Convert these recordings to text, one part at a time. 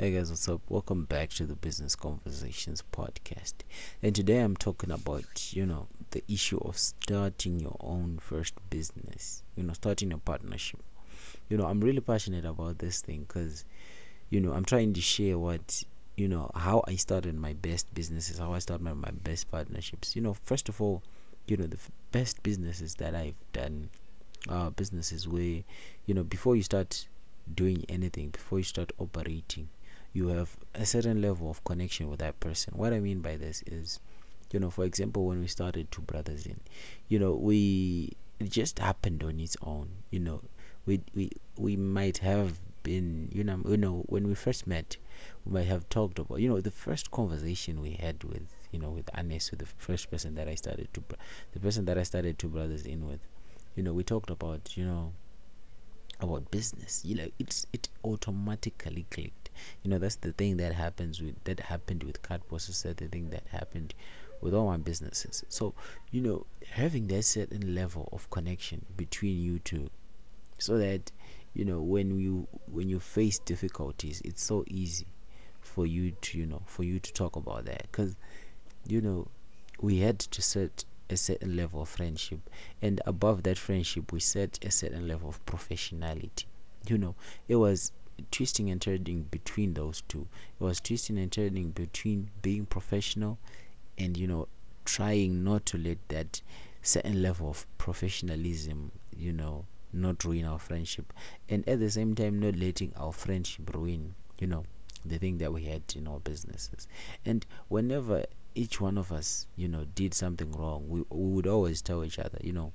Hey guys, what's up? Welcome back to the Business Conversations podcast. And today I'm talking about, you know, the issue of starting your own first business, you know, starting a partnership. You know, I'm really passionate about this thing because, you know, I'm trying to share what, you know, how I started my best businesses, how I started my, best partnerships. You know, first of all, you know, the f- best businesses that I've done are businesses where, you know, before you start doing anything, before you start operating, you have a certain level of connection with that person. What I mean by this is, you know, for example, when we started Two Brothers In, you know, we it just happened on its own. You know, we we we might have been, you know, you know, when we first met, we might have talked about, you know, the first conversation we had with, you know, with Anis, with the first person that I started to, the person that I started Two Brothers In with, you know, we talked about, you know, about business. You know, it's it automatically clicked you know that's the thing that happens with that happened with card processor the thing that happened with all my businesses. So you know having that certain level of connection between you two so that you know when you when you face difficulties it's so easy for you to you know for you to talk about that. Because you know we had to set a certain level of friendship and above that friendship we set a certain level of professionality. You know it was twisting and turning between those two. It was twisting and turning between being professional and you know trying not to let that certain level of professionalism, you know, not ruin our friendship, and at the same time not letting our friendship ruin, you know, the thing that we had in our businesses. And whenever each one of us, you know, did something wrong, we, we would always tell each other, you know,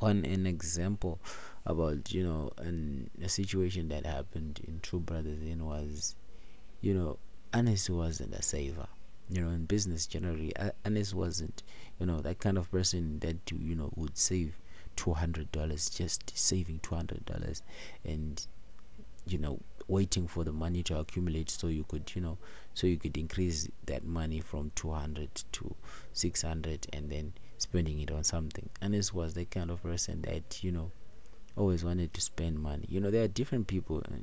one an example about you know an, a situation that happened in True Brothers in was you know Anis wasn't a saver. You know in business generally Anis wasn't you know that kind of person that you know would save two hundred dollars just saving two hundred dollars and you know waiting for the money to accumulate so you could you know so you could increase that money from 200 to 600 and then spending it on something. And this was the kind of person that you know always wanted to spend money. You know there are different people uh,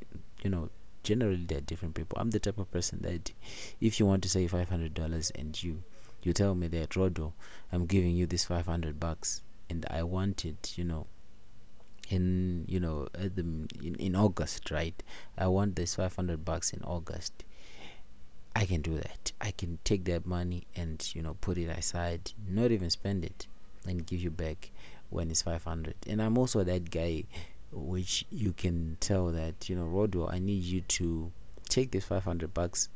you know generally there are different people. I'm the type of person that if you want to save $500 and you you tell me that rodo i'm giving you this 500 bucks and i want it you know in you know at the in, in august right i want this 500 bucks in august I can do that. I can take that money and you know put it aside, not even spend it, and give you back when it's 500. And I'm also that guy, which you can tell that you know, Rodo, I need you to take this 500 bucks,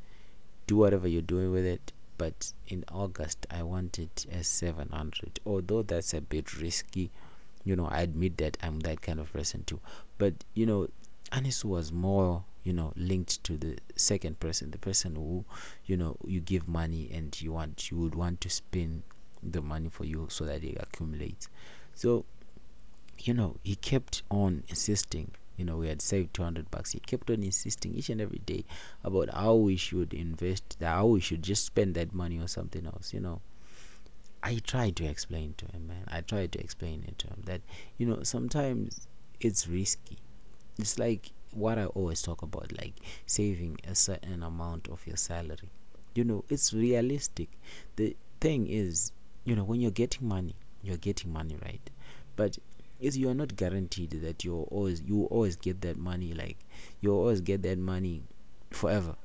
do whatever you're doing with it. But in August, I want it as 700. Although that's a bit risky, you know, I admit that I'm that kind of person too. But you know, Anis was more you know linked to the second person the person who you know you give money and you want you would want to spend the money for you so that it accumulates. So you know he kept on insisting you know we had saved 200 bucks. He kept on insisting each and every day about how we should invest how we should just spend that money on something else you know i tried to explain to him man i tried to explain it to him that you know sometimes it's risky it's like what I always talk about, like saving a certain amount of your salary. You know, it's realistic. The thing is, you know, when you're getting money, you're getting money, right? But is you are not guaranteed that you always you always get that money like you always get that money forever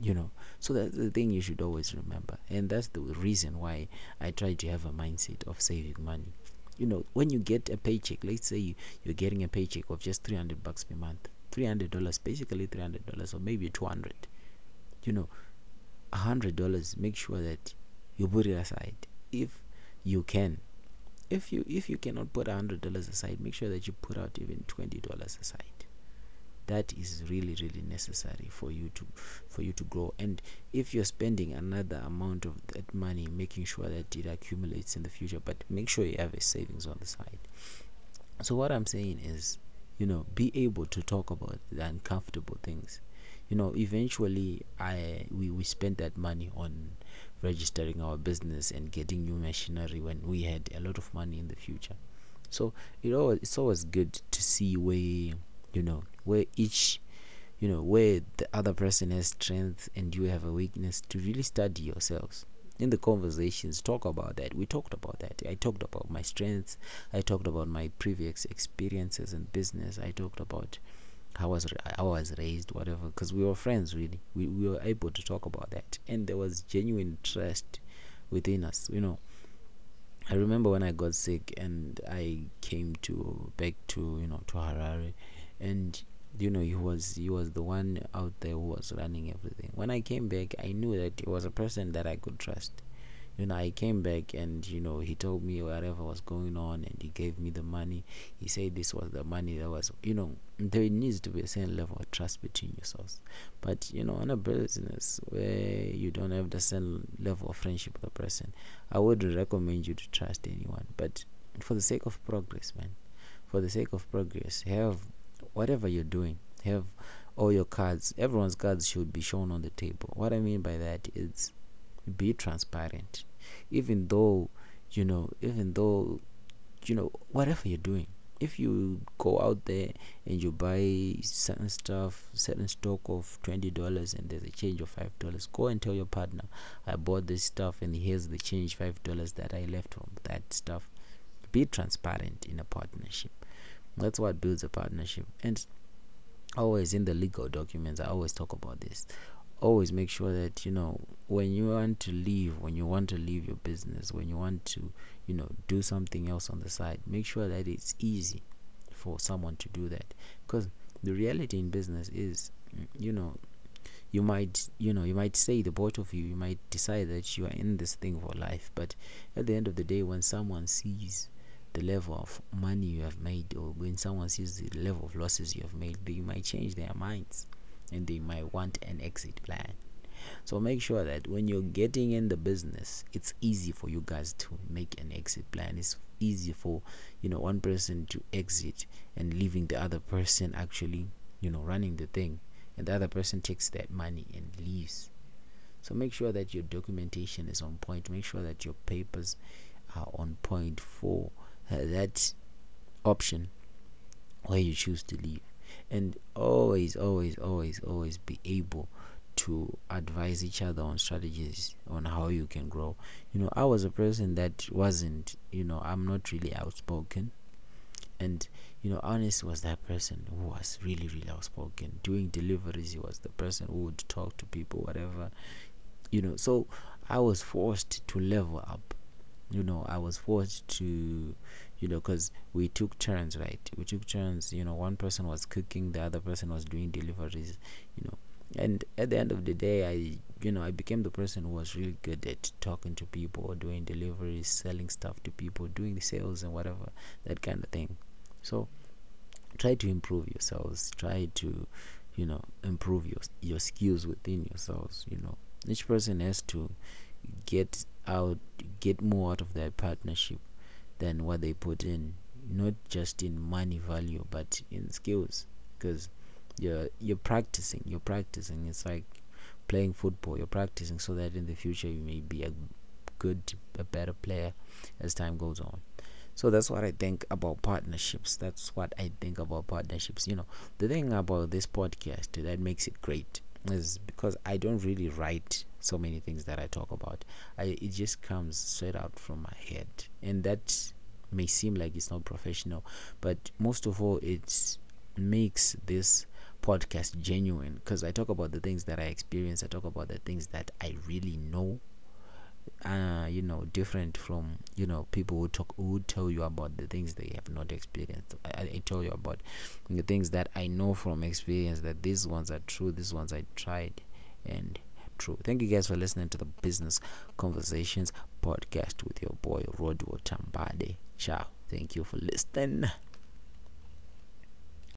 you know. So that's the thing you should always remember. And that's the reason why i try to have a mindset of saving money. You know when you get a paycheck let's say you, you're getting a paycheck of just 300 bucks per month $300 basically $300 or maybe 200 you know $100 make sure that you put it aside. If you can if you if you cannot put $100 aside make sure that you put out even $20 aside that is really really necessary for you to for you to grow. And if you're spending another amount of that money making sure that it accumulates in the future but make sure you have a savings on the side. So what i'm saying is you know be able to talk about the uncomfortable things. You know eventually i we, we spent that money on registering our business and getting new machinery when we had a lot of money in the future. So it always it's always good to see where you know where each you know where the other person has strength and you have a weakness to really study yourselves. In the conversations talk about that. We talked about that. I talked about my strengths. I talked about my previous experiences in business. I talked about how I was I was raised whatever because we were friends really. We, we were able to talk about that. And there was genuine trust within us you know. I remember when I got sick and I came to back to you know to Harare and you know he was he was the one out there who was running everything. When i came back i knew that he was a person that i could trust. You know i came back and you know he told me whatever was going on and he gave me the money. He said this was the money that was you know there needs to be a certain level of trust between yourselves but you know in a business where you don't have the same level of friendship with a person i would recommend you to trust anyone. But for the sake of progress man for the sake of progress have whatever you're doing, have all your cards, everyone's cards should be shown on the table. What I mean by that is be transparent. Even though, you know, even though, you know, whatever you're doing, if you go out there and you buy certain stuff, certain stock of twenty dollars, and there's a change of five dollars, go and tell your partner, I bought this stuff, and here's the change five dollars that I left from that stuff. Be transparent in a partnership. That's what builds a partnership. And always in the legal documents, I always talk about this. Always make sure that you know when you want to leave, when you want to leave your business, when you want to, you know, do something else on the side, make sure that it's easy for someone to do that. Because the reality in business is, you know, you might you know you might say the both of you you might decide that you are in this thing for life but at the end of the day when someone sees the level of money you have made or when someone sees the level of losses you have made they might change their minds and they might want an exit plan. So make sure that when you're getting in the business it's easy for you guys to make an exit plan. It's easy for you know one person to exit and leaving the other person actually you know running the thing and the other person takes that money and leaves. So make sure that your documentation is on point. Make sure that your papers are on point for Uh, that option where you choose to leave. And always always always always be able to advise each other on strategies on how you can grow. You know i was a person that wasn't you know i'm not really outspoken. And you know Anis was that person who was really really outspoken. Doing deliveries he was the person who would talk to people whatever. You know so i was forced to level up you know i was forced to you know because we took turns right? We took turns you know one person was cooking the other person was doing deliveries you know. And at the end of the day i you know i became the person who was really good at talking to people doing deliveries selling stuff to people doing the sales and whatever that kind of thing. So try to improve yourselves. Try to you know improve your your skills within yourselves you know. Each person has to get out get more out of their partnership than what they put in not just in money value but in skills. Because you're you're practicing you're practicing. It's like playing football. You're practicing so that in the future you may be a good a better player as time goes on. So that's what i think about partnerships. That's what i think about partnerships. You know the thing about this podcast that makes it great is because I don't really write so many things that I talk about. I it just comes straight out from my head, and that may seem like it's not professional, but most of all, it makes this podcast genuine because I talk about the things that I experience. I talk about the things that I really know uh, you know different from you know people who talk who tell you about the things they have not experienced I, I tell you about the things that i know from experience that these ones are true these ones i tried and true. Thank you guys for listening to the business conversations podcast with your boy rodwo tambade ciao. Thank you for listening